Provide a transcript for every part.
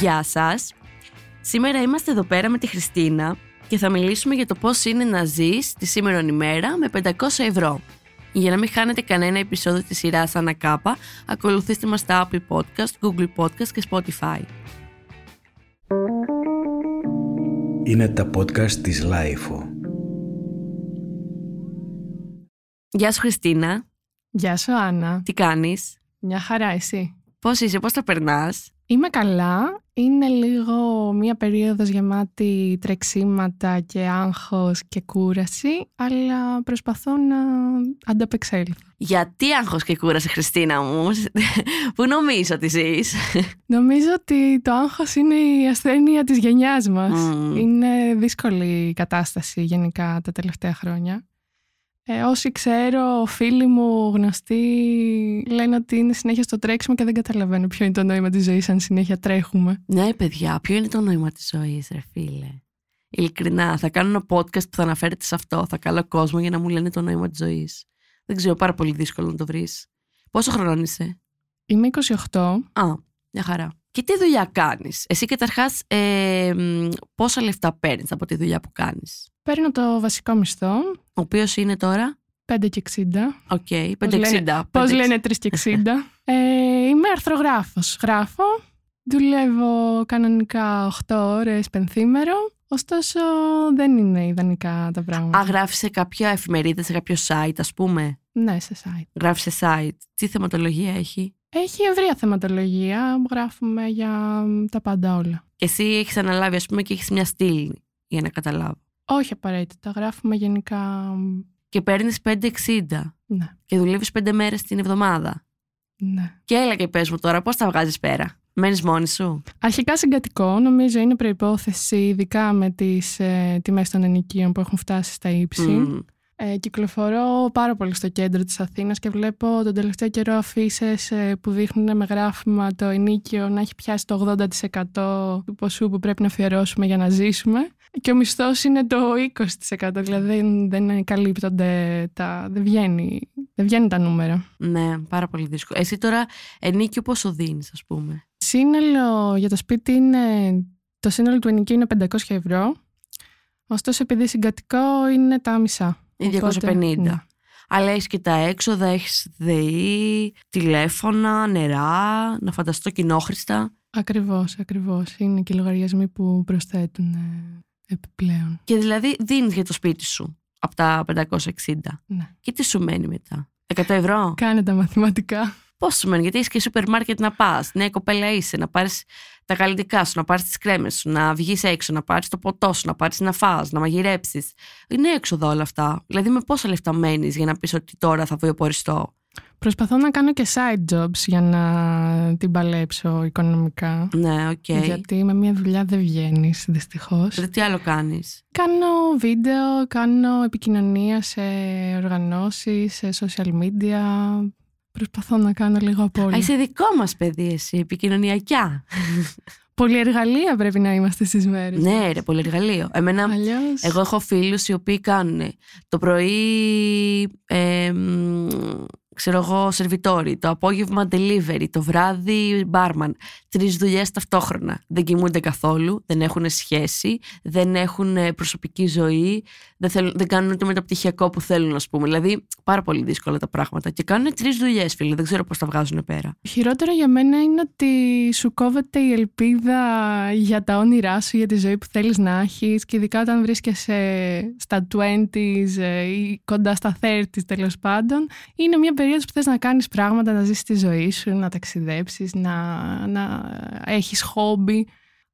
Γεια σας. Σήμερα είμαστε εδώ πέρα με τη Χριστίνα και θα μιλήσουμε για το πώς είναι να ζεις τη σήμερα ημέρα με 500 ευρώ. Για να μην χάνετε κανένα επεισόδιο της σειράς Ανακάπα, ακολουθήστε μας στα Apple Podcast, Google Podcast και Spotify. Είναι τα podcast της LiFO. Γεια σου Χριστίνα, Γεια σου Άννα. τι κάνεις, Μια χαρά εσύ. πώς είσαι, πώς το περνάς; Είμαι καλά. Είναι λίγο μια περίοδος γεμάτη τρεξίματα και άγχος και κούραση, αλλά προσπαθώ να ανταπεξέλθω. Γιατί άγχος και κούραση Χριστίνα μου, που νομίζω ότι ζεις; Νομίζω ότι το άγχος είναι η ασθένεια της γενιάς μας. Μμμ. Είναι δύσκολη η κατάσταση γενικά τα τελευταία χρόνια. Ε, όσοι ξέρω, φίλοι μου, γνωστοί, λένε ότι είναι συνέχεια στο τρέξιμο και δεν καταλαβαίνω ποιο είναι το νόημα της ζωής αν συνέχεια τρέχουμε. Ναι, παιδιά, ποιο είναι το νόημα της ζωής, ρε φίλε. Ειλικρινά, θα κάνω ένα podcast που θα αναφέρεται σε αυτό. Θα καλώ κόσμο για να μου λένε το νόημα της ζωής. Δεν ξέρω, πάρα πολύ δύσκολο να το βρεις. Πόσο χρόνο είσαι, Είμαι 28. Α, μια χαρά. Και τι δουλειά κάνεις; Εσύ καταρχάς, ε, μ, πόσα λεφτά παίρνεις από τη δουλειά που κάνεις; Παίρνω το βασικό μισθό, Ο οποίος είναι τώρα; 5 και 60. Οκ, 560. Πώς λένε- Πώς λένε 3 και 60. ε, είμαι αρθρογράφος. Γράφω. Δουλεύω κανονικά 8 ώρες πενθήμερο. Ωστόσο δεν είναι ιδανικά τα πράγματα. Α, γράφεις σε κάποια εφημερίδα, σε κάποιο site, ας πούμε; Ναι, σε site. Γράφεις σε site. Τι θεματολογία έχει; Έχει ευρεία θεματολογία. Γράφουμε για τα πάντα όλα. Και εσύ έχεις αναλάβει, ας πούμε, και έχεις μια στήλη, για να καταλάβω. Όχι απαραίτητα. Γράφουμε γενικά. Και παίρνεις 5,60 Ναι, και δουλεύεις 5 μέρες την εβδομάδα. ναι. Και έλα και πες μου τώρα, πώς τα βγάζεις πέρα; Μένεις μόνη σου; Αρχικά συγκατοικώ, νομίζω είναι προϋπόθεση, ειδικά με τις ε, τιμές των ενοικίων που έχουν φτάσει στα ύψη. Μμμ. Ε, κυκλοφορώ πάρα πολύ στο κέντρο της Αθήνας και βλέπω τον τελευταίο καιρό αφήσει που δείχνουν με γράφημα το ενίκιο να έχει πιάσει το 80% του ποσού που πρέπει να αφιερώσουμε για να ζήσουμε και ο μισθός είναι το 20% δηλαδή δεν, δεν καλύπτονται τα... δεν βγαίνει, δεν βγαίνουν τα νούμερα. Ναι, πάρα πολύ δύσκολο. Εσύ τώρα ενίκιο πόσο δίνεις, ας πούμε; Σύνολο για το σπίτι είναι, το σύνολο του ενοικίου είναι 500 ευρώ ωστόσο επειδή συγκατοικώ είναι τα μισά. Είναι Οπότε, 250. ναι. Αλλά έχεις και τα έξοδα, έχεις ΔΕΗ, τηλέφωνα, νερά, να φανταστώ κοινόχρηστα. Ακριβώς, ακριβώς. Είναι και οι λογαριασμοί που προσθέτουν ε, επιπλέον. Και δηλαδή δίνεις για το σπίτι σου από τα 560. Ναι. Και τι σου μένει μετά. 100 ευρώ; Κάνε τα μαθηματικά. Πώς σου μένει, γιατί έχει και σούπερ μάρκετ να πας. Νέα κοπέλα είσαι, να πάρεις τα καλλυντικά σου, να πάρεις τις κρέμες σου, να βγεις έξω, να πάρεις το ποτό σου, να πάρεις να φας, να μαγειρέψεις. Είναι έξοδα όλα αυτά. Δηλαδή, με πόσα λεφτά μένεις για να πεις ότι τώρα θα βιοποριστώ. Προσπαθώ να κάνω και side jobs για να την παλέψω οικονομικά. Ναι, οκ. Γιατί με μια δουλειά δεν βγαίνεις, δυστυχώς. Δηλαδή, τι άλλο κάνεις; Κάνω βίντεο, κάνω επικοινωνία σε οργανώσεις, σε social media. Προσπαθώ να κάνω λίγο από Α, όλα. είσαι δικό μας παιδί, εσύ, επικοινωνιακά. Πολυεργαλεία πρέπει να είμαστε στις μέρες. ναι, ρε, πολύ εργαλείο. Εμένα, Αλλιώς... εγώ έχω φίλους οι οποίοι κάνουν το πρωί. Ε, μ, ξέρω εγώ, σερβιτόρι, το απόγευμα delivery, το βράδυ barman. Τρεις δουλειές ταυτόχρονα. Δεν κοιμούνται καθόλου, δεν έχουν σχέση, δεν έχουν ε, προσωπική ζωή, δεν, θέλουν, δεν κάνουν το μεταπτυχιακό που θέλουν, ας πούμε. Δηλαδή, πάρα πολύ δύσκολα τα πράγματα. Και κάνουν τρεις δουλειές, φίλε. Δεν ξέρω πώς τα βγάζουν πέρα. Χειρότερο για μένα είναι ότι σου κόβεται η ελπίδα για τα όνειρά σου, για τη ζωή που θέλεις να έχεις και ειδικά όταν βρίσκεσαι στα 20s ε, ή κοντά στα 30s τέλος πάντων. Είναι μια περίοδος που θες να κάνεις πράγματα, να ζήσεις τη ζωή σου, να ταξιδέψεις, να, να έχεις χόμπι.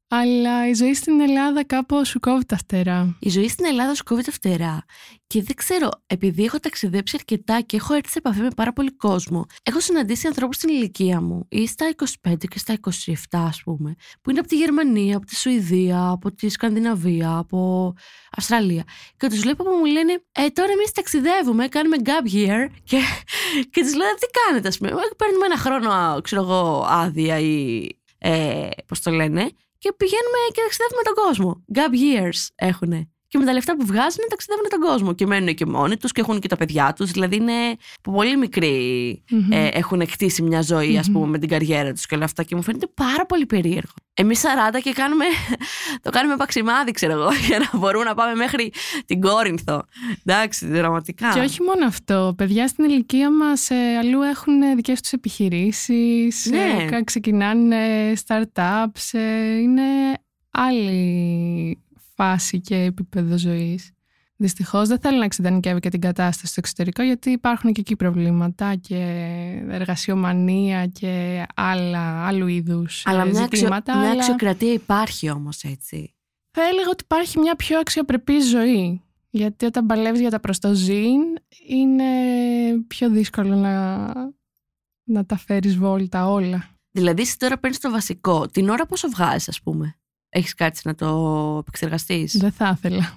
Αλλά η ζωή στην Ελλάδα κάπως σου κόβει τα φτερά. Η ζωή στην Ελλάδα σου κόβει τα φτερά. Και δεν ξέρω, επειδή έχω ταξιδέψει αρκετά και έχω έρθει σε επαφή με πάρα πολύ κόσμο, έχω συναντήσει ανθρώπους στην ηλικία μου ή στα 25 και στα 27, ας πούμε, που είναι από τη Γερμανία, από τη Σουηδία, από τη Σκανδιναβία, από Αυστραλία. Και τους βλέπω που μου λένε, Ε, τώρα εμείς ταξιδεύουμε, κάνουμε gap year. Και, και τους λέω, Τι κάνετε, ας πούμε. «Ε, Παίρνουμε ένα χρόνο, ξέρω εγώ, άδεια ή. Ε, Πώς το λένε. Και πηγαίνουμε και ταξιδεύουμε τον κόσμο. Gap years έχουνε. Και και με τα λεφτά που βγάζουν ταξιδεύουν τον κόσμο και μένουν και μόνοι τους και έχουν και τα παιδιά τους. Δηλαδή είναι πολύ μικροί ε, έχουν κτίσει μια ζωή, ας πούμε, με την καριέρα τους και όλα αυτά. Και μου φαίνεται πάρα πολύ περίεργο. Εμείς 40 και κάνουμε, το κάνουμε παξιμάδι, ξέρω εγώ, για να μπορούμε να πάμε μέχρι την Κόρινθο. Εντάξει, δραματικά. Και όχι μόνο αυτό. Παιδιά στην ηλικία μας ε, αλλού έχουν δικές τους επιχειρήσεις, Ναι. ε, ξεκινάνε startups. ε, είναι άλλη φάση και επίπεδο ζωής. Δυστυχώς δεν θέλω να εξειδανικεύει και την κατάσταση στο εξωτερικό, γιατί υπάρχουν και εκεί προβλήματα και εργασιομανία και άλλα, άλλου είδους αλλά μια, αξιο- ζητήματα. μια αλλά αξιοκρατία υπάρχει όμως έτσι. Θα έλεγα ότι υπάρχει μια πιο αξιοπρεπή ζωή. Γιατί όταν παλεύεις για τα προστοζήν, είναι πιο δύσκολο να, να τα φέρεις βόλτα όλα. Δηλαδή, εσύ τώρα παίρνεις το βασικό. Την ώρα πόσο βγάζεις, ας πούμε; Έχεις κάτσει να το επεξεργαστείς; Δεν θα ήθελα.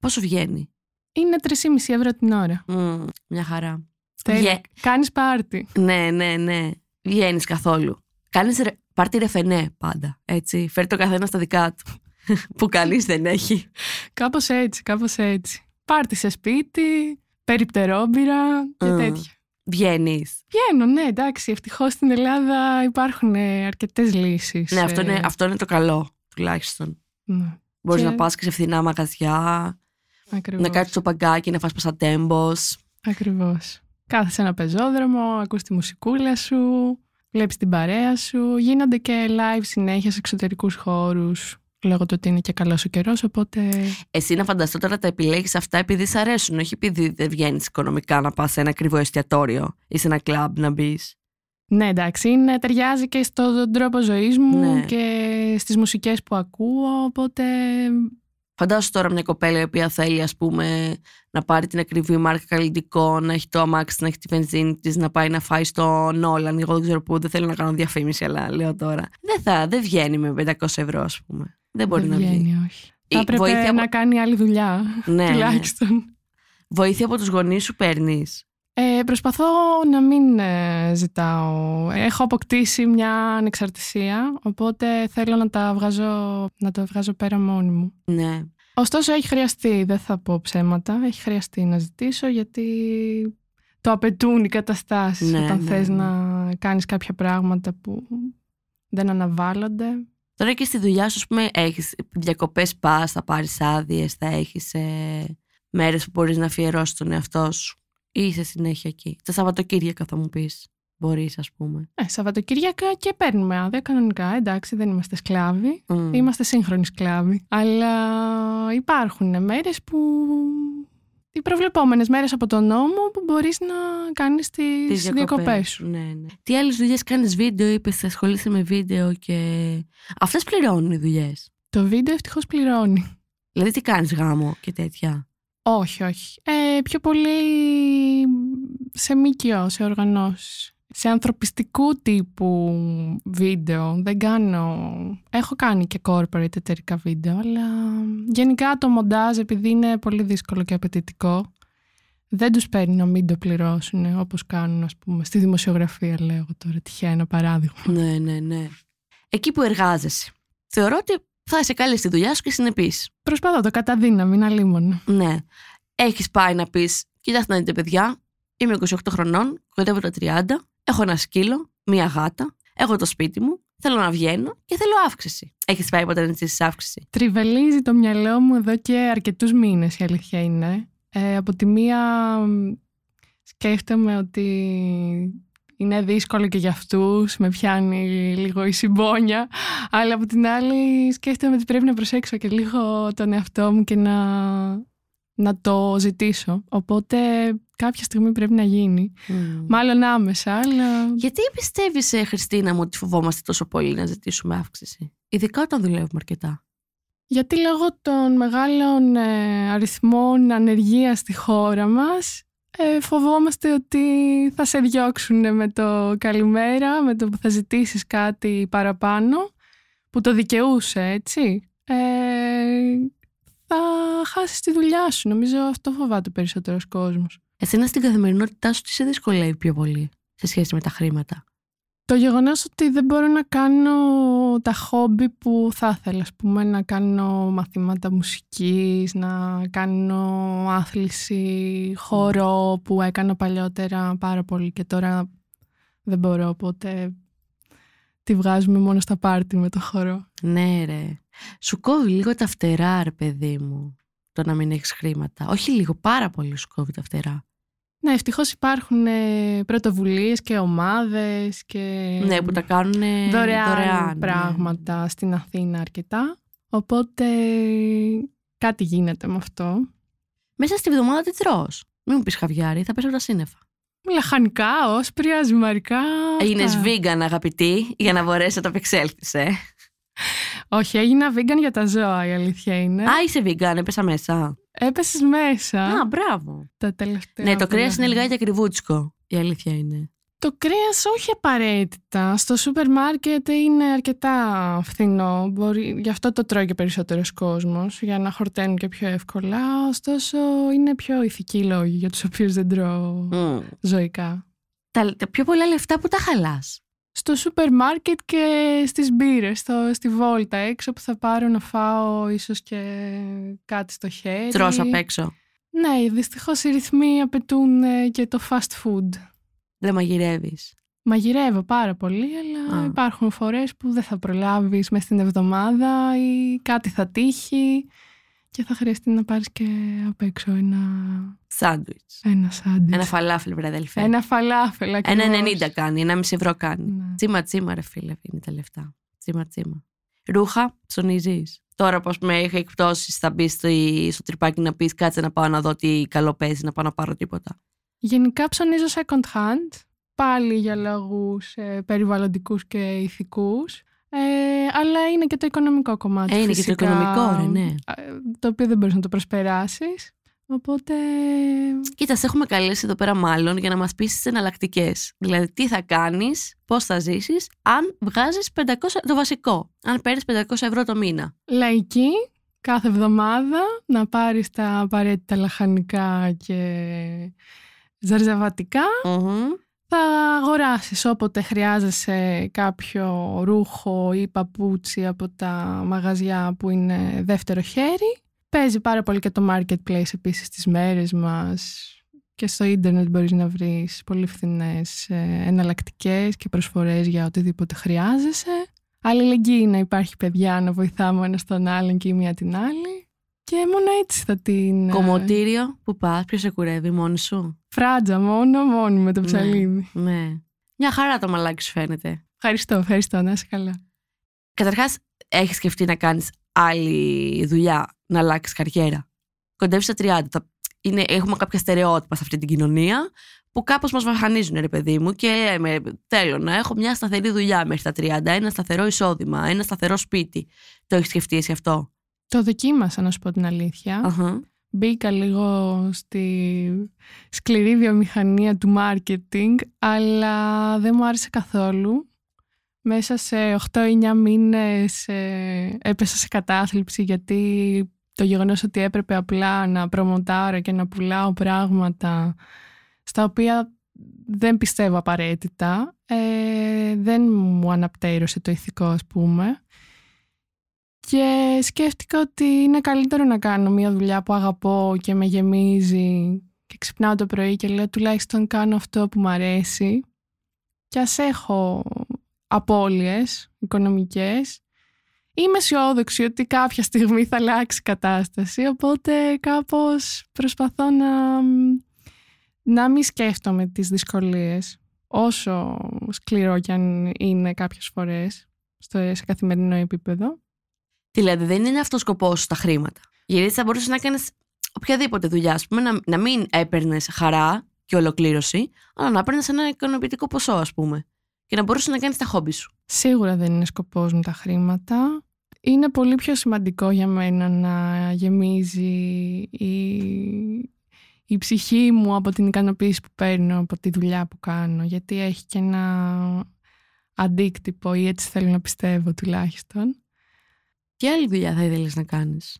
Πόσο βγαίνει; Είναι 3,5 ευρώ την ώρα. Μμ, μια χαρά. Τέλεια. Βγε- Κάνεις πάρτι. Ναι, ναι, ναι. Βγαίνεις καθόλου. Κάνεις πάρτι ρεφενέ πάντα. Έτσι. Φέρει το καθένα στα δικά του. που κανεί δεν έχει. Κάπως έτσι, κάπως έτσι. Πάρτι σε σπίτι, περιπτερόμπυρα και Μμ. τέτοια. Βγαίνεις. Βγαίνω, ναι, εντάξει. Ευτυχώς στην Ελλάδα υπάρχουν αρκετές λύσεις. Ναι, αυτό είναι, αυτό είναι το καλό, τουλάχιστον. Ναι, Μπορείς Και- να πας και σε φθηνά μαγαζιά, ακριβώς. να κάτσει το παγκάκι, να φας πασατέμπος. Ακριβώς. Κάθεσαι σε ένα πεζόδρομο, ακούς τη μουσικούλα σου, βλέπεις την παρέα σου. Γίνονται και live συνέχεια σε εξωτερικούς χώρους, λόγω του ότι είναι και καλός ο καιρός, οπότε... Εσύ να φανταστώ τώρα τα επιλέγεις αυτά επειδή σ' αρέσουν, όχι επειδή δεν βγαίνεις οικονομικά να πας σε ένα ακριβό εστιατόριο ή σε ένα κλαμπ να μπεις. Ναι, εντάξει, είναι, ταιριάζει και στον τρόπο ζωής μου Ναι. και στις μουσικές που ακούω, οπότε... Φαντάσου τώρα μια κοπέλα η οποία θέλει, ας πούμε, να πάρει την ακριβή μάρκα καλλιτικών, να έχει το αμάξι, να έχει τη βενζίνη της, να πάει να φάει στο Νόλαν. Εγώ δεν ξέρω πού, δεν θέλω να κάνω διαφήμιση, αλλά λέω τώρα. Δεν θα, δεν βγαίνει με 500 ευρώ, ας πούμε. Δεν μπορεί δεν να βγει. βγαίνει, όχι. Η Θα έπρεπε βοήθεια να από- κάνει άλλη δουλειά, Ναι, ναι. τουλάχιστον. Βοήθεια από τους γονείς σου παίρνεις; Ε, προσπαθώ να μην ε, ζητάω. Έχω αποκτήσει μια ανεξαρτησία, οπότε θέλω να, τα βγάζω, να το βγάζω πέρα μόνη μου. Ναι. Ωστόσο έχει χρειαστεί, δεν θα πω ψέματα, έχει χρειαστεί να ζητήσω γιατί το απαιτούν οι καταστάσεις Ναι, όταν ναι, θες ναι. να κάνεις κάποια πράγματα που δεν αναβάλλονται. Τώρα και στη δουλειά σου, ας πούμε, έχεις διακοπές, πας, θα πάρεις άδειες, θα έχεις ε, μέρες που μπορείς να αφιερώσεις τον εαυτό σου. Ή είσαι συνέχεια εκεί. Τα Σαββατοκύριακα θα μου πεις. Μπορείς, ας πούμε. Ε, Σαββατοκύριακα και παίρνουμε άδεια κανονικά, εντάξει δεν είμαστε σκλάβοι. Μμ. Είμαστε σύγχρονοι σκλάβοι. Αλλά υπάρχουν μέρες που... Οι προβλεπόμενες μέρες από τον νόμο που μπορείς να κάνεις τις, Τις διακοπές σου. Ναι, ναι. Τι άλλες δουλειές κάνεις βίντεο, είπες, ασχολείσαι με βίντεο και. Αυτές πληρώνουν οι δουλειές. Το βίντεο ευτυχώς πληρώνει. Δηλαδή, τι κάνεις γάμο και τέτοια; Όχι, όχι. Ε, πιο πολύ σε ΜΚΟ, σε οργανώσεις. Σε ανθρωπιστικού τύπου βίντεο. Δεν κάνω... Έχω κάνει και corporate εταιρικά βίντεο, αλλά γενικά το μοντάζ επειδή είναι πολύ δύσκολο και απαιτητικό, δεν τους παίρνει να μην το πληρώσουν όπως κάνουν ας πούμε στη δημοσιογραφία λέω τώρα τυχαία ένα παράδειγμα. Ναι, ναι, ναι. Εκεί που εργάζεσαι. Θεωρώ ότι θα είσαι καλή στη δουλειά σου και συνεπής. Προσπαθώ το κατά δύναμη, είναι αλίμονο. Ναι. Έχεις πάει να πεις: Κοιτάξτε να δείτε, παιδιά, είμαι 28 χρονών, κοντεύω τα 30, έχω ένα σκύλο, μία γάτα, έχω το σπίτι μου, θέλω να βγαίνω και θέλω αύξηση. Έχεις πάει ποτέ να ζητήσεις αύξηση; Τριβελίζει το μυαλό μου εδώ και αρκετούς μήνες η αλήθεια είναι. Ε, από τη μία μ, σκέφτομαι ότι είναι δύσκολο και για αυτούς, με πιάνει λίγο η συμπόνια, αλλά από την άλλη σκέφτομαι ότι πρέπει να προσέξω και λίγο τον εαυτό μου και να, να το ζητήσω. Οπότε κάποια στιγμή πρέπει να γίνει. Μάλλον άμεσα, αλλά Γιατί πιστεύεις, Χριστίνα μου, ότι φοβόμαστε τόσο πολύ να ζητήσουμε αύξηση, ειδικά όταν δουλεύουμε αρκετά. Γιατί λόγω των μεγάλων ε, αριθμών ανεργίας στη χώρα μας ε, φοβόμαστε ότι θα σε διώξουν με το καλημέρα, με το που θα ζητήσεις κάτι παραπάνω που το δικαιούσε, έτσι. Ε, θα χάσεις τη δουλειά σου. Νομίζω αυτό φοβάται ο περισσότερος κόσμος. Εσένα στην καθημερινότητά σου τι σε δυσκολεύει πιο πολύ σε σχέση με τα χρήματα; Το γεγονός ότι δεν μπορώ να κάνω τα χόμπι που θα ήθελα, ας πούμε, να κάνω μαθήματα μουσικής, να κάνω άθληση, χώρο που έκανα παλιότερα πάρα πολύ και τώρα δεν μπορώ, οπότε τη βγάζουμε μόνο στα πάρτι με το χώρο. Ναι, ρε. Σου κόβει λίγο τα φτερά, ρε παιδί μου, το να μην έχεις χρήματα. Όχι λίγο, πάρα πολύ σου κόβει τα φτερά. Ναι, ευτυχώς υπάρχουν ε, πρωτοβουλίες και ομάδες και. Ναι, που τα κάνουν δωρεάν, δωρεάν ναι. πράγματα στην Αθήνα αρκετά. Οπότε κάτι γίνεται με αυτό. Μέσα στη βδομάδα τι τρως. Μην μου πεις χαβιάρι, θα πέσω από τα σύννεφα. Λαχανικά, όσπρια, ζυμαρικά. Έγινε αυτά. vegan, αγαπητή, για να μπορέσει να το απεξέλθει, ε. Όχι, έγινα vegan για τα ζώα, η αλήθεια είναι. Α, είσαι vegan, έπεσα μέσα. Έπεσες μέσα Α, μπράβο. τα τελευταία. Ναι, το κρέας πολλά είναι χρόνια. λιγάκι ακριβούτσικο. Η αλήθεια είναι. Το κρέας όχι απαραίτητα. Στο σούπερ μάρκετ είναι αρκετά φθηνό. Μπορεί, γι' αυτό το τρώει και περισσότερος κόσμος, για να χορταίνουν και πιο εύκολα. Ωστόσο, είναι πιο ηθικοί λόγοι για τους οποίους δεν τρώω Μμ. ζωικά. Τα, τα πιο πολλά λεφτά που τα χαλάς. Στο σούπερ μάρκετ και στις μπύρες, στο, στη βόλτα έξω που θα πάρω να φάω ίσως και κάτι στο χέρι. Τρως απ' έξω. Ναι, δυστυχώς οι ρυθμοί απαιτούν ε, και το fast food. Δεν μαγειρεύεις. Μαγειρεύω πάρα πολύ, αλλά Α. υπάρχουν φορές που δεν θα προλάβεις μες την εβδομάδα ή κάτι θα τύχει και θα χρειαστεί να πάρεις και απ' έξω ένα, Σάντουιτς. ένα σάντουιτς. Ένα φαλάφελ, βρε αδελφέ. Ένα φαλάφελ ακριβώς. Ένα 90 κάνει, ένα μισή ευρώ κάνει. Ναι. Τσίμα τσίμα, ρε φίλε, είναι τα λεφτά. Τσίμα τσίμα. Ρούχα, ψωνίζεις. Τώρα, πώ με έχει εκπτώσεις, θα μπεις στο, στο τρυπάκι να πεις κάτσε να πάω να δω τι καλό παίζει, να πάω να πάρω τίποτα. Γενικά ψωνίζω second hand, πάλι για λόγους ε, περιβαλλοντικούς και ηθικούς. Ε, αλλά είναι και το οικονομικό κομμάτι. Ε, είναι και το φυσικά, οικονομικό, ρε, ναι. ε, Το οποίο δεν μπορείς να το προσπεράσεις. Οπότε Κοίτα, σε έχουμε καλέσει εδώ πέρα μάλλον για να μας πεις τις εναλλακτικές. Δηλαδή, τι θα κάνεις, πώς θα ζήσεις, αν βγάζεις 500. το βασικό. Αν παίρνεις 500 ευρώ το μήνα. λαϊκή, κάθε εβδομάδα να πάρεις τα απαραίτητα λαχανικά και ζαρζαβατικά. Μμμ. Θα αγοράσεις όποτε χρειάζεσαι κάποιο ρούχο ή παπούτσι από τα μαγαζιά που είναι δεύτερο χέρι. Παίζει πάρα πολύ και το marketplace επίσης τις μέρες μας και στο ίντερνετ μπορείς να βρεις πολύ φθηνές ε, εναλλακτικές και προσφορές για οτιδήποτε χρειάζεσαι. Αλληλεγγύη να υπάρχει παιδιά να βοηθάμε ο ένας τον άλλον και η μία την άλλη. Και μόνο έτσι θα την... ε, Κομμωτήριο που πας, ποιος σε κουρεύει, μόνο σου; Φράτζα μόνο, μόνη με το ψαλίδι. Ναι. Μια χαρά το μαλάκι σου φαίνεται. Ευχαριστώ, ευχαριστώ. Να είσαι καλά. Καταρχάς, έχεις σκεφτεί να κάνεις άλλη δουλειά, να αλλάξεις καριέρα; Κοντεύεις στα 30. Θα- Είναι, έχουμε κάποια στερεότυπα σε αυτή την κοινωνία που κάπως μας βασανίζουν, ρε παιδί μου, και λέμε, θέλω να έχω μια σταθερή δουλειά μέχρι τα 30, ένα σταθερό εισόδημα, ένα σταθερό σπίτι. Το έχεις σκεφτεί εσύ αυτό; Το δοκίμασα, να σου πω την αλήθεια. Αχα. Μπήκα λίγο στη σκληρή βιομηχανία του marketing, αλλά δεν μου άρεσε καθόλου. Μέσα σε 8-9 μήνες ε, έπεσα σε κατάθλιψη γιατί το γεγονός ότι έπρεπε απλά να προμοντάρω και να πουλάω πράγματα στα οποία δεν πιστεύω απαραίτητα, ε, δεν μου αναπτέρωσε το ηθικό ας πούμε. Και σκέφτηκα ότι είναι καλύτερο να κάνω μια δουλειά που αγαπώ και με γεμίζει και ξυπνάω το πρωί και λέω τουλάχιστον κάνω αυτό που μου αρέσει και ας έχω απώλειες οικονομικές. Είμαι αισιόδοξη ότι κάποια στιγμή θα αλλάξει η κατάσταση οπότε κάπως προσπαθώ να, να μην σκέφτομαι τις δυσκολίες όσο σκληρό κι αν είναι κάποιες φορές στο, σε καθημερινό επίπεδο Δηλαδή δεν είναι αυτός ο σκοπός σου τα χρήματα. Γιατί θα μπορούσε να κάνεις οποιαδήποτε δουλειά, ας πούμε, να, να μην έπαιρνες χαρά και ολοκλήρωση, αλλά να παίρνει ένα ικανοποιητικό ποσό, ας πούμε. Και να μπορούσες να κάνεις τα χόμπι σου. Σίγουρα δεν είναι σκοπός μου τα χρήματα. Είναι πολύ πιο σημαντικό για μένα να γεμίζει η, η ψυχή μου από την ικανοποίηση που παίρνω από τη δουλειά που κάνω. Γιατί έχει και ένα αντίκτυπο ή έτσι θέλω να πιστεύω τουλάχιστον. Τι άλλη δουλειά θα ήθελες να κάνεις;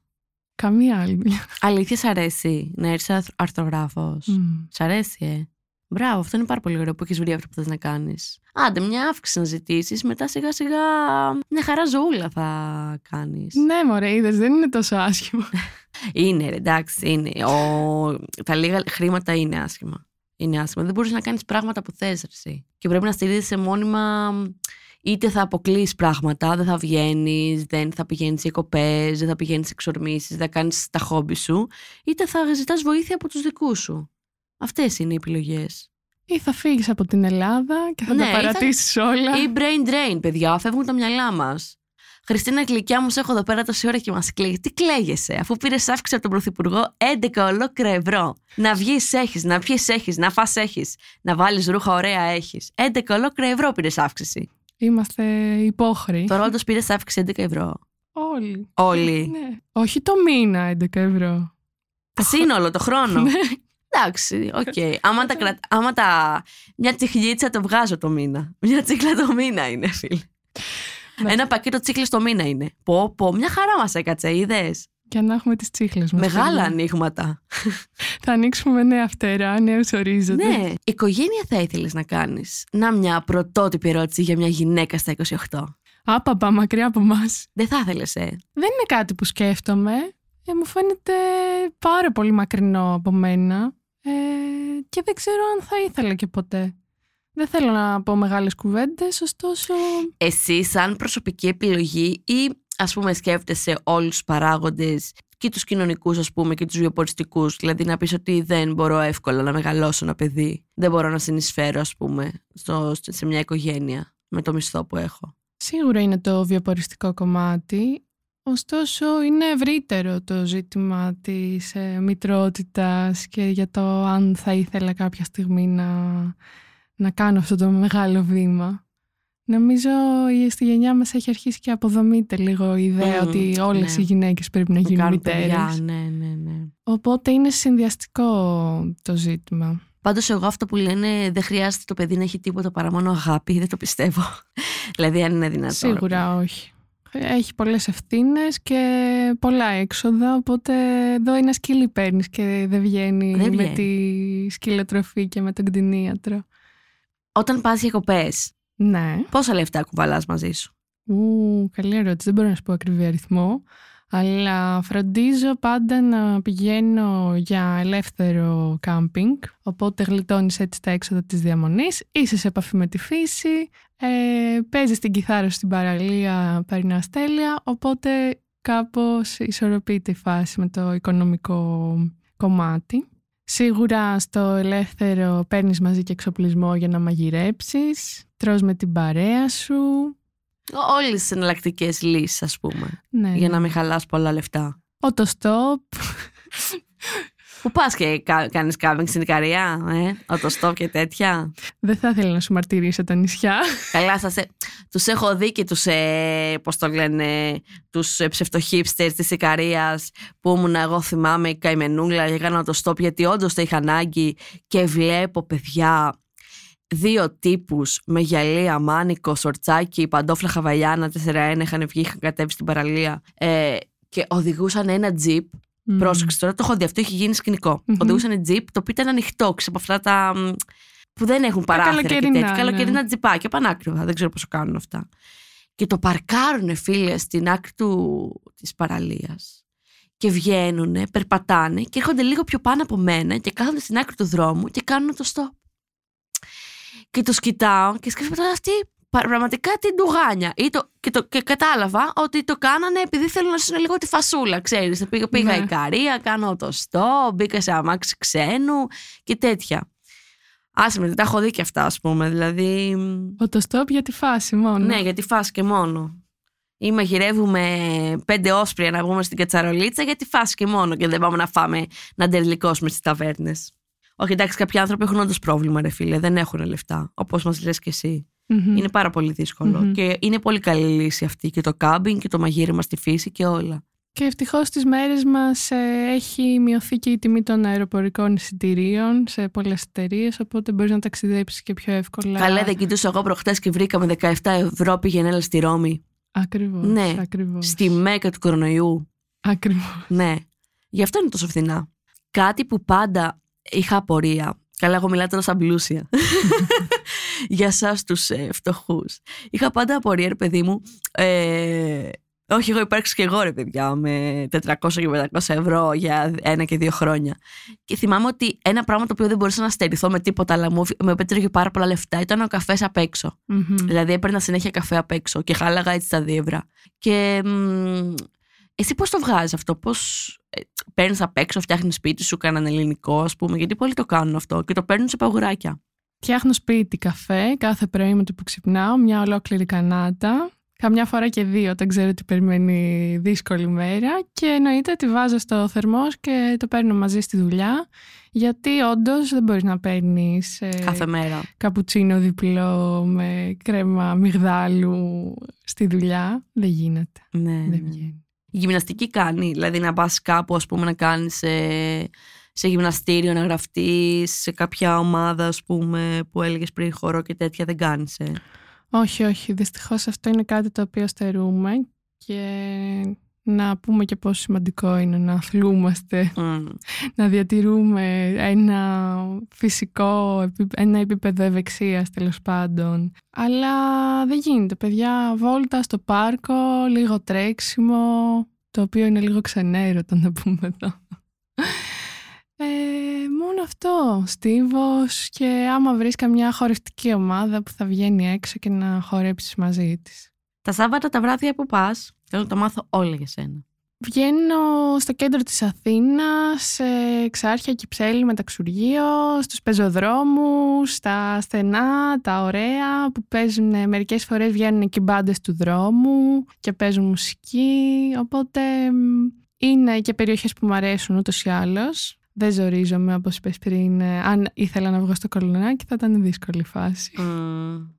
Καμία άλλη δουλειά. Αλήθεια, σ' αρέσει να έρθεις αρθρογράφος; Μμ. Σ' αρέσει, ε; Μπράβο, αυτό είναι πάρα πολύ ωραίο που έχεις βρει αυτό που θες να κάνεις. Άντε, μια αύξηση να ζητήσεις, μετά σιγά σιγά μια χαρά ζωούλα θα κάνεις. Ναι, μωρέ, είδες, δεν είναι τόσο άσχημο. είναι, ρε, εντάξει, είναι. Ο... Τα λίγα χρήματα είναι άσχημα. Είναι άσχημα. Δεν μπορείς να κάνεις πράγματα που θες, Και πρέπει να στηρίζεσαι μόνιμα. Είτε θα αποκλείς πράγματα, δεν θα βγαίνεις, δεν θα πηγαίνεις διακοπέ, δεν θα πηγαίνεις εξορμήσεις, δεν θα κάνεις τα χόμπι σου, είτε θα ζητάς βοήθεια από τους δικούς σου. Αυτές είναι οι επιλογές. Ή θα φύγεις από την Ελλάδα και θα Ναι, τα ή θα- παρατήσεις όλα. Ή brain drain, παιδιά, φεύγουν τα μυαλά μας. Χριστίνα Γλυκιά μου, σε έχω εδώ πέρα τόση ώρα και μας κλαίει. Τι κλαίγεσαι, αφού πήρες αύξηση από τον Πρωθυπουργό 11 ολόκληρα ευρώ. Να βγεις έχεις, να πιεις έχεις, να φας έχεις, να βάλεις ρούχα ωραία έχεις. 11 ολόκληρα ευρώ πήρες αύξηση. Είμαστε υπόχρεοι. Τώρα όντω πήρε αύξηση 11 ευρώ. Όλοι. Όλοι. Ναι. Όχι το μήνα 11 ευρώ. Σύνολο το χρόνο. Ναι. Εντάξει, οκ. Άμα, τα κρατ... Άμα τα. Μια τσιχλίτσα το βγάζω το μήνα. Μια τσίχλα το μήνα είναι, φίλε. Ναι. Ένα πακέτο τσίχλες το μήνα είναι. Πω, πω, μια χαρά μας έκατσε, είδες; Για να έχουμε τις τσίχλες μας. Μεγάλα παιδιά. ανοίγματα. Θα ανοίξουμε νέα φτερά, νέους ορίζοντες. ναι. Οικογένεια θα ήθελες να κάνεις; Να μια πρωτότυπη ερώτηση για μια γυναίκα στα 28. Άπαπα, μακριά από εμάς. Δεν θα ήθελες, ε; Δεν είναι κάτι που σκέφτομαι. Ε, μου φαίνεται πάρα πολύ μακρινό από μένα. Ε, και δεν ξέρω αν θα ήθελα και ποτέ. Δεν θέλω να πω μεγάλες κουβέντες, ωστόσο... Εσύ, σαν προσωπική επιλογή ή ας πούμε σκέφτεσαι όλους τους παράγοντες και τους κοινωνικούς ας πούμε και τους βιοποριστικούς. Δηλαδή να πεις ότι δεν μπορώ εύκολα να μεγαλώσω ένα παιδί. Δεν μπορώ να συνεισφέρω ας πούμε στο, σε μια οικογένεια με το μισθό που έχω. Σίγουρα είναι το βιοποριστικό κομμάτι, ωστόσο είναι ευρύτερο το ζήτημα της ε, μητρότητας και για το αν θα ήθελα κάποια στιγμή να, να κάνω αυτό το μεγάλο βήμα. Νομίζω η στη γενιά μας έχει αρχίσει και αποδομείται λίγο η ιδέα Μμμ, ότι όλες ναι. οι γυναίκες πρέπει να Να γίνουν κάνουν μητέρες. παιδιά, ναι, ναι, ναι. Οπότε είναι συνδυαστικό το ζήτημα. Πάντως εγώ αυτό που λένε δεν χρειάζεται το παιδί να έχει τίποτα παρά μόνο αγάπη, δεν το πιστεύω. δηλαδή αν είναι δυνατόν. Σίγουρα όχι. Έχει πολλές ευθύνες και πολλά έξοδα, οπότε εδώ ένα σκύλι παίρνεις και δεν βγαίνει, Δεν με βγαίνει. τη σκυλοτροφή και με τον κτηνίατρο. Όταν πας διακοπές, Ναι. πόσα λεφτά κουβαλάς μαζί σου; Ου, καλή ερώτηση. Δεν μπορώ να σου πω ακριβή αριθμό. Αλλά φροντίζω πάντα να πηγαίνω για ελεύθερο κάμπινγκ. Οπότε γλιτώνεις έτσι τα έξοδα της διαμονής. Είσαι σε επαφή με τη φύση. Ε, παίζεις την κιθάρα σου στην παραλία, περνάς τέλεια. Οπότε κάπως ισορροπείται η φάση με το οικονομικό κομμάτι. Σίγουρα στο ελεύθερο παίρνεις μαζί και εξοπλισμό για να μαγειρέψεις. Τρως με την παρέα σου. Όλες τις εναλλακτικές λύσεις ας πούμε. Ναι, για ναι. να μην χαλάς πολλά λεφτά. Οτοστόπ. Πού πας και κα, κάνεις κάμπινγκ στην Ικαρία, ε, οτοστόπ και τέτοια. Δεν θα ήθελα να σου μαρτυρήσω τα νησιά. Καλά σας, ε, τους έχω δει και τους, ε, πώς το λένε, τους ε, ψευτοχίπστερς της Ικαρίας που ήμουν εγώ θυμάμαι η καημενούλα και έκανα οτοστόπ γιατί όντως το είχα ανάγκη και βλέπω παιδιά δύο τύπους με γυαλία, μάνικο, σορτσάκι, παντόφλα χαβαλιάνα, 4-1 είχαν βγει, είχαν κατέβει στην παραλία ε, και οδηγούσαν ένα τζιπ Μμμ. Πρόσεξε τώρα, το έχω δει. Αυτό έχει γίνει σκηνικό. Μμμ. Οδηγούσαν τζιπ, το οποίο ήταν ανοιχτό, ξέρω από αυτά τα. μ, που δεν έχουν παράθυρα και καλοκαιρινά, τέτοια. ναι. Καλοκαιρινά τζιπάκια, πανάκριβα. Δεν ξέρω πόσο κάνουν αυτά. Και το παρκάρουνε, φίλε, στην άκρη του... της παραλίας. Και βγαίνουνε, περπατάνε και έρχονται λίγο πιο πάνω από μένα και κάθονται στην άκρη του δρόμου και κάνουν το stop. Και τους κοιτάω και σκέφτομαι τώρα αυτοί πραγματικά τι ντουγάνια. Ή το, και, το, και κατάλαβα ότι το κάνανε επειδή θέλουν να ζήσουν λίγο τη φασούλα, ξέρεις. Πήγα, πήγα Ναι. Ικαρία, κάνω το στό, μπήκα σε αμάξι ξένου και τέτοια. Άσε με, δεν τα έχω δει και αυτά, ας πούμε. Δηλαδή, Οτοστόπ για τη φάση μόνο. ναι, για τη φάση και μόνο. Ή μαγειρεύουμε πέντε όσπρια να βγούμε στην κατσαρολίτσα για τη φάση και μόνο. Και δεν πάμε να φάμε να ντερλικώσουμε στις ταβέρνες. Όχι, εντάξει, κάποιοι άνθρωποι έχουν όντως πρόβλημα, ρε φίλε. Δεν έχουν λεφτά. Όπως μας λες και εσύ. Μμμ. Είναι πάρα πολύ δύσκολο. Μμμ. Και είναι πολύ καλή λύση αυτή. Και το κάμπινγκ και το μαγείρεμα στη φύση και όλα. Και ευτυχώς στις μέρες μας ε, έχει μειωθεί και η τιμή των αεροπορικών εισιτηρίων σε πολλές εταιρείες, οπότε μπορείς να ταξιδέψεις και πιο εύκολα. Καλέ, δεν κοιτούσα εγώ προχτές και βρήκαμε 17 ευρώ πήγαινε έλα στη Ρώμη. Ακριβώς, Ναι. ακριβώς. Στη μέκα του κορονοϊού. Ακριβώς. Ναι. Γι' αυτό είναι τόσο φθηνά. Κάτι που πάντα είχα απορία Καλά, εγώ μιλάω τώρα σαν πλούσια. Για εσάς τους ε, φτωχούς. Είχα πάντα απορία, ρε παιδί μου. Ε, όχι, εγώ υπάρξει και εγώ ρε παιδιά με 400 και 500 ευρώ για ένα και δύο χρόνια. Και θυμάμαι ότι ένα πράγμα το οποίο δεν μπορούσα να στερηθώ με τίποτα, αλλά μου με επέτρεγε πάρα πολλά λεφτά, ήταν ο καφές απ' έξω. Μμμ. Δηλαδή έπαιρνα συνέχεια καφέ απ' έξω και χάλαγα έτσι τα δίευρα. Και μ, εσύ πώς το βγάζεις αυτό, πώς παίρνεις απ' έξω, φτιάχνεις σπίτι σου, κάναν ελληνικό, ας πούμε, γιατί πολλοί το κάνουν αυτό και το παίρνουν σε παγουράκια. Φτιάχνω σπίτι καφέ κάθε πρωί με το που ξυπνάω, μια ολόκληρη κανάτα. Καμιά φορά και δύο όταν ξέρω ότι περιμένει δύσκολη μέρα. Και εννοείται ότι βάζω στο θερμό και το παίρνω μαζί στη δουλειά. Γιατί όντως δεν μπορείς να παίρνεις Κάθε μέρα. καπουτσίνο διπλό με κρέμα μυγδάλου στη δουλειά. Δεν γίνεται. Ναι, Δεν ναι. βγαίνει. Η γυμναστική κάνει, δηλαδή να πας κάπου ας πούμε να κάνεις σε, σε γυμναστήριο να γραφτείς σε κάποια ομάδα ας πούμε που έλεγες πριν χορό και τέτοια δεν κάνεις ε. Όχι, όχι. Δυστυχώς αυτό είναι κάτι το οποίο στερούμε και να πούμε και πόσο σημαντικό είναι να αθλούμαστε, Μμ. να διατηρούμε ένα φυσικό, επί- ένα επίπεδο ευεξίας τέλος πάντων. Αλλά δεν γίνεται, παιδιά. Βόλτα στο πάρκο, λίγο τρέξιμο, το οποίο είναι λίγο ξενέρωτο να πούμε εδώ. Ε, μόνο αυτό, στίβος και άμα βρεις καμιά χορευτική ομάδα που θα βγαίνει έξω και να χορέψεις μαζί της. Τα Σάββατα τα βράδια που πας θέλω να το μάθω όλα για σένα. Βγαίνω στο κέντρο της Αθήνας, σε Ξάρχια, Κυψέλη, Μεταξουργείο, στους πεζοδρόμους, στα στενά, τα ωραία που παίζουν, μερικές φορές βγαίνουν και μπάντες του δρόμου και παίζουν μουσική, οπότε μ, είναι και περιοχές που μου αρέσουν ούτως ή άλλως. Δεν ζορίζομαι όπως είπες πριν, ε, αν ήθελα να βγω στο κολονάκι θα ήταν δύσκολη φάση. Μμ.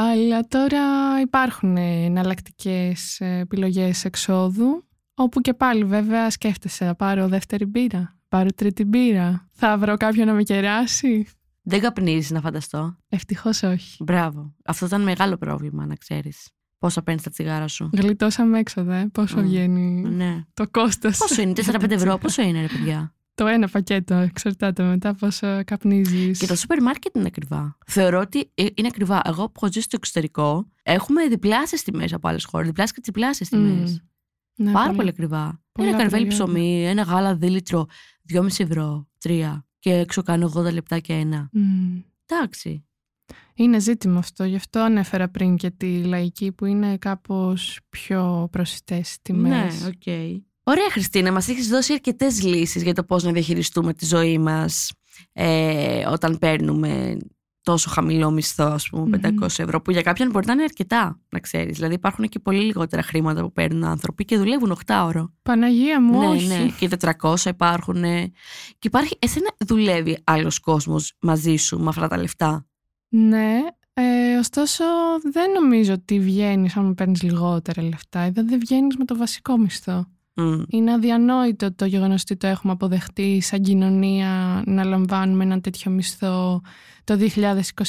Αλλά τώρα υπάρχουν εναλλακτικές επιλογές εξόδου, όπου και πάλι βέβαια σκέφτεσαι να πάρω δεύτερη μπύρα, πάρω τρίτη μπύρα, θα βρω κάποιον να με κεράσει. Δεν καπνίζεις να φανταστώ. Ευτυχώς όχι. Μπράβο. Αυτό ήταν μεγάλο πρόβλημα να ξέρεις. Πόσα παίρνεις τα τσιγάρα σου. Γλιτώσαμε έξοδα, ε. πόσο Μμ. βγαίνει Ναι. το κόστος. Πόσο είναι, 4-5 ευρώ, πόσο είναι ρε παιδιά; Το ένα πακέτο, εξαρτάται μετά πόσο καπνίζεις. Και τα σούπερ μάρκετ είναι ακριβά. Θεωρώ ότι ε, είναι ακριβά. Εγώ που έχω ζήσει στο εξωτερικό, έχουμε διπλάσιες τιμές από άλλες χώρες. Διπλάσιες και τριπλάσιες τιμές. Μμ. Ναι, Πάρα πολύ ακριβά. πολλά ένα καρβέλι προϊόντα. ψωμί, ένα γάλα δίλητρο, 2,5 ευρώ, 3. Και έξω κάνω 80 λεπτά και ένα. Μμ. Εντάξει. Είναι ζήτημα αυτό, γι' αυτό ανέφερα πριν και τη λαϊκή που είναι κάπως πιο προσιτές τιμές. Ναι, οκ. Ωραία, Χριστίνα, μας έχεις δώσει αρκετές λύσεις για το πώς να διαχειριστούμε τη ζωή μας ε, όταν παίρνουμε τόσο χαμηλό μισθό, ας πούμε, 500 Μμμ. ευρώ, που για κάποιον μπορεί να είναι αρκετά, να ξέρεις. Δηλαδή, υπάρχουν και πολύ λιγότερα χρήματα που παίρνουν άνθρωποι και δουλεύουν 8 ώρο. Παναγία μου, ναι, όχι. ναι, και 400 υπάρχουν. ε. Και υπάρχει, εσένα δουλεύει άλλος κόσμος μαζί σου με αυτά τα λεφτά; Ναι, ε, ωστόσο δεν νομίζω ότι βγαίνεις αν παίρνεις λιγότερα λεφτά. Εδώ δεν βγαίνεις με το βασικό μισθό. Μμ. Είναι αδιανόητο το γεγονός ότι το έχουμε αποδεχτεί σαν κοινωνία να λαμβάνουμε ένα τέτοιο μισθό το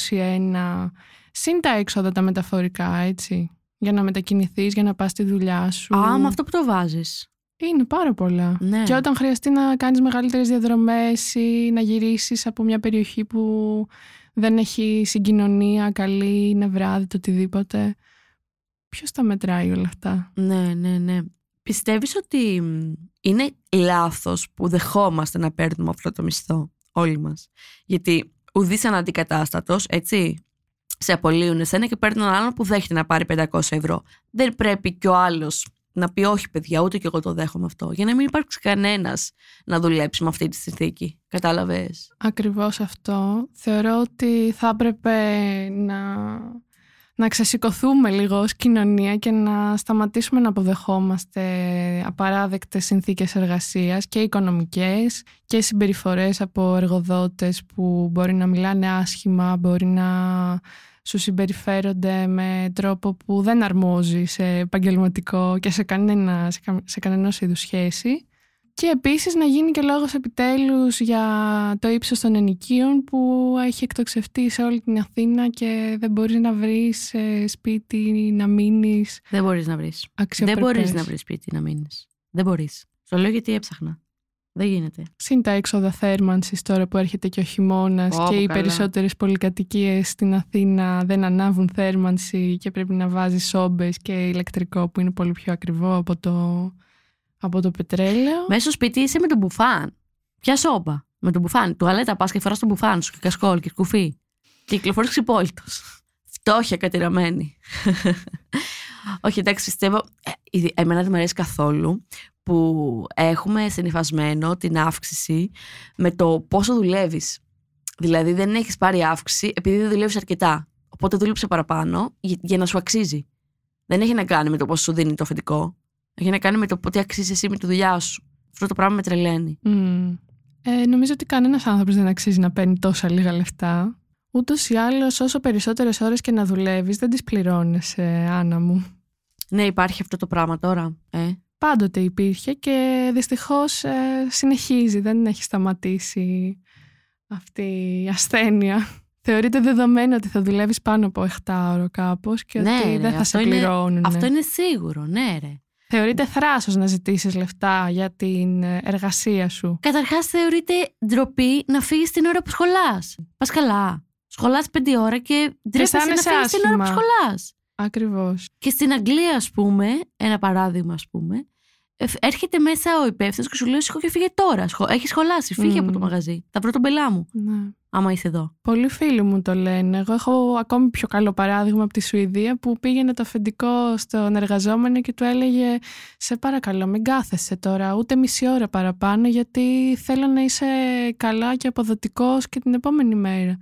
2021 συν τα έξοδα τα μεταφορικά, έτσι. Για να μετακινηθείς, για να πας στη δουλειά σου. Α, με αυτό που το βάζεις. Είναι πάρα πολλά. Ναι. Και όταν χρειαστεί να κάνεις μεγαλύτερες διαδρομές ή να γυρίσεις από μια περιοχή που δεν έχει συγκοινωνία καλή, είναι βράδυ, το οτιδήποτε. Ποιος τα μετράει όλα αυτά; Ναι, ναι, ναι. Πιστεύεις ότι μ, είναι λάθος που δεχόμαστε να παίρνουμε αυτό το μισθό όλοι μας; Γιατί ουδής αναντικατάστατος, έτσι, σε απολύουν εσένα και παίρνουν έναν άλλον που δέχεται να πάρει 500 ευρώ. Δεν πρέπει και ο άλλος να πει όχι παιδιά, ούτε και εγώ το δέχομαι αυτό. Για να μην υπάρξει κανένας να δουλέψει με αυτή τη συνθήκη. Κατάλαβες; Ακριβώς αυτό. Θεωρώ ότι θα έπρεπε να, να ξεσηκωθούμε λίγο ως κοινωνία και να σταματήσουμε να αποδεχόμαστε απαράδεκτες συνθήκες εργασίας και οικονομικές και συμπεριφορές από εργοδότες που μπορεί να μιλάνε άσχημα, μπορεί να σου συμπεριφέρονται με τρόπο που δεν αρμόζει σε επαγγελματικό και σε, κανένα, σε, κα- σε κανένας είδους σχέση. Και επίσης να γίνει και λόγος επιτέλους για το ύψος των ενοικίων που έχει εκτοξευτεί σε όλη την Αθήνα και δεν μπορείς να βρεις ε, σπίτι να μείνεις Δεν μπορείς να βρεις. Δεν αξιοπρεπές. μπορείς να βρεις σπίτι να μείνεις. Δεν μπορείς. Το λέω γιατί έψαχνα. Δεν γίνεται. Συν τα έξοδα θέρμανσης τώρα που έρχεται και ο χειμώνας Ω, και οι καλά. περισσότερες πολυκατοικίες στην Αθήνα δεν ανάβουν θέρμανση και πρέπει να βάζεις σόμπες και ηλεκτρικό που είναι πολύ πιο ακριβό από το, από το πετρέλαιο. Μέσα στο σπίτι είσαι με τον μπουφάν. Ποια σώπα. Με τον μπουφάν. Τουαλέτα πας και φοράς τον μπουφάν σου και κασκόλ και κουφί. Και κυκλοφορείς ξυπόλυτος. Φτώχεια κατηραμένη. Όχι, εντάξει, πιστεύω. ε, ήδη- Εμένα δεν μου αρέσει καθόλου που έχουμε συνηθισμένο την αύξηση με το πόσο δουλεύεις. Δηλαδή δεν έχεις πάρει αύξηση επειδή δεν δουλεύεις αρκετά. Οπότε δούλεψε παραπάνω για, για να σου αξίζει. Δεν έχει να κάνει με το πόσο σου δίνει το αφεντικό. Έχει να κάνει με το πότε αξίζεις εσύ με τη δουλειά σου. Αυτό το πράγμα με τρελαίνει. Μμ. Ε, νομίζω ότι κανένας άνθρωπος δεν αξίζει να παίρνει τόσα λίγα λεφτά. Ούτως ή άλλως, όσο περισσότερες ώρες και να δουλεύεις, δεν τις πληρώνεσαι, Άννα μου. Ναι, υπάρχει αυτό το πράγμα τώρα. Ε. Πάντοτε υπήρχε και δυστυχώς ε, συνεχίζει, δεν έχει σταματήσει αυτή η ασθένεια. Θεωρείται δεδομένο ότι θα δουλεύεις πάνω από 7 ώρο κάπως και Ναι, ότι ρε, δεν θα αυτό σε είναι- πληρώνουν. Αυτό είναι σίγουρο, ναι, ρε. Θεωρείται θράσος να ζητήσεις λεφτά για την ε, εργασία σου. Καταρχάς, θεωρείται ντροπή να φύγεις την ώρα που σχολάς. Πας καλά. Σχολάς πέντε ώρα και ντρέπεσαι να αισθάνεσαι φύγεις την ώρα που άσχημα. σχολάς. Ακριβώς. Και στην Αγγλία, ας πούμε, ένα παράδειγμα, ας πούμε, ε, έρχεται μέσα ο υπεύθυνος και σου λέει: Σηκώ και φύγε τώρα. Έχει σχολάσει, φύγε Μμμ. από το μαγαζί. Θα βρω τον πελά μου, Ναι. άμα είσαι εδώ. Πολλοί φίλοι μου το λένε. Εγώ έχω ακόμη πιο καλό παράδειγμα από τη Σουηδία που πήγαινε το αφεντικό στον εργαζόμενο και του έλεγε «Σε παρακαλώ μην κάθεσαι τώρα ούτε μισή ώρα παραπάνω γιατί θέλω να είσαι καλά και αποδοτικός και την επόμενη μέρα».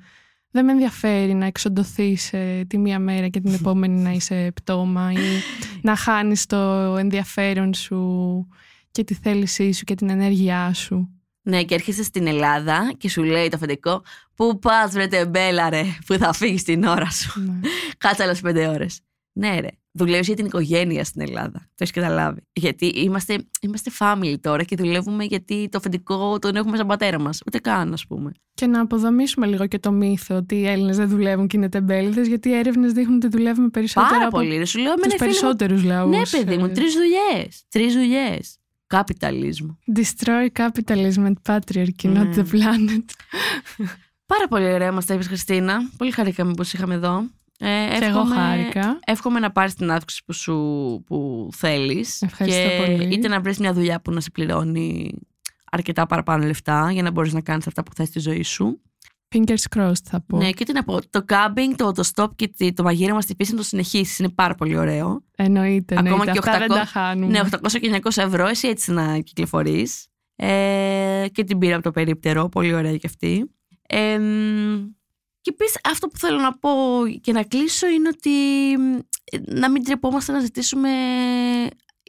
Δεν με ενδιαφέρει να εξοντωθείς ε, τη μία μέρα και την επόμενη να είσαι πτώμα ή να χάνεις το ενδιαφέρον σου και τη θέλησή σου και την ενέργειά σου. Ναι, και έρχεσαι στην Ελλάδα και σου λέει το αφεντικό: Πού πας, βρε τεμπέλα, ρε, που θα φύγεις την ώρα σου. Ναι. Κάτσε άλλες πέντε ώρες. Ναι, ρε. Δουλεύεις για την οικογένεια στην Ελλάδα. Το έχεις καταλάβει. Γιατί είμαστε, είμαστε family τώρα και δουλεύουμε γιατί το αφεντικό τον έχουμε σαν πατέρα μας. Ούτε καν, ας πούμε. Και να αποδομήσουμε λίγο και το μύθο ότι οι Έλληνες δεν δουλεύουν και είναι τεμπέληδες, γιατί οι έρευνες δείχνουν ότι δουλεύουμε περισσότερο Πάρα από πολύ. Ρε. Σου λέω με τους ένα φίλο. μου- περισσότερους λαούς. Ναι, παιδί μου, τρεις δουλειές. Τρεις δουλειές. Καπιταλισμό. Destroy capitalism and patriarchy, not Ναι. the planet. Πάρα πολύ ωραία μας τα είπες, Χριστίνα. Πολύ χαρήκαμε που σε είχαμε εδώ. Ε, Και εγώ εύχομαι- χάρηκα. Εύχομαι να πάρεις την αύξηση που, σου, που θέλεις Ευχαριστώ και πολύ. είτε να βρεις μια δουλειά που να σε πληρώνει αρκετά παραπάνω λεφτά για να μπορείς να κάνεις αυτά που θες στη ζωή σου. Fingers crossed θα πω. Ναι, και τι να πω, το camping, το, το stop και τη- το μαγείρεμα στη φύση να το συνεχίσεις, είναι πάρα πολύ ωραίο. Εννοείται, Ακόμα εννοείται. και Αυτά δεν 800 τα χάνουμε. Ναι, 800 και 900 ευρώ, εσύ έτσι να κυκλοφορείς. Ε, και την πήρα από το περίπτερο, πολύ ωραία και αυτή. Ε, μ, και επίση αυτό που θέλω να πω και να κλείσω είναι ότι μ, ε, να μην τρεπόμαστε να ζητήσουμε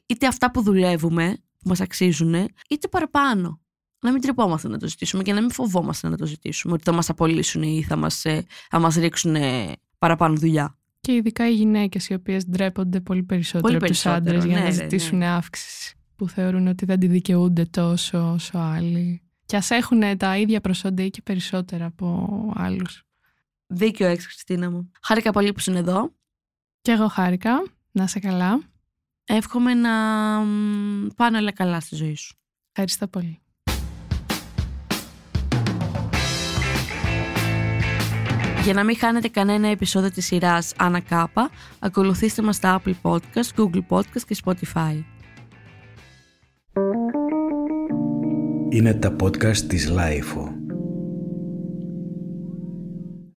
είτε αυτά που δουλεύουμε, που μας αξίζουν, είτε παραπάνω. Να μην τρεπόμαστε να το ζητήσουμε και να μην φοβόμαστε να το ζητήσουμε, ότι θα μας απολύσουν ή θα μας, ε, θα μας ρίξουν ε, παραπάνω δουλειά. Και ειδικά οι γυναίκες οι οποίες ντρέπονται πολύ περισσότερο Πολύ από τους περισσότερο, άντρες για ναι, να ρε, ζητήσουν αύξηση. Που θεωρούν ότι δεν τη δικαιούνται τόσο όσο άλλοι. Και ας έχουν τα ίδια προσόντα ή και περισσότερα από άλλους. Δίκιο έχεις Χριστίνα μου. Χάρηκα πολύ που είναι εδώ. Και εγώ χάρηκα. Να είσαι καλά. Εύχομαι να μ, πάνε όλα καλά στη ζωή σου. Ευχαριστώ πολύ. Για να μην χάνετε κανένα επεισόδιο της σειράς Ανά Κάπα, ακολουθήστε μας στα Apple Podcast, Google Podcast και Spotify. Είναι τα podcast της LiFO.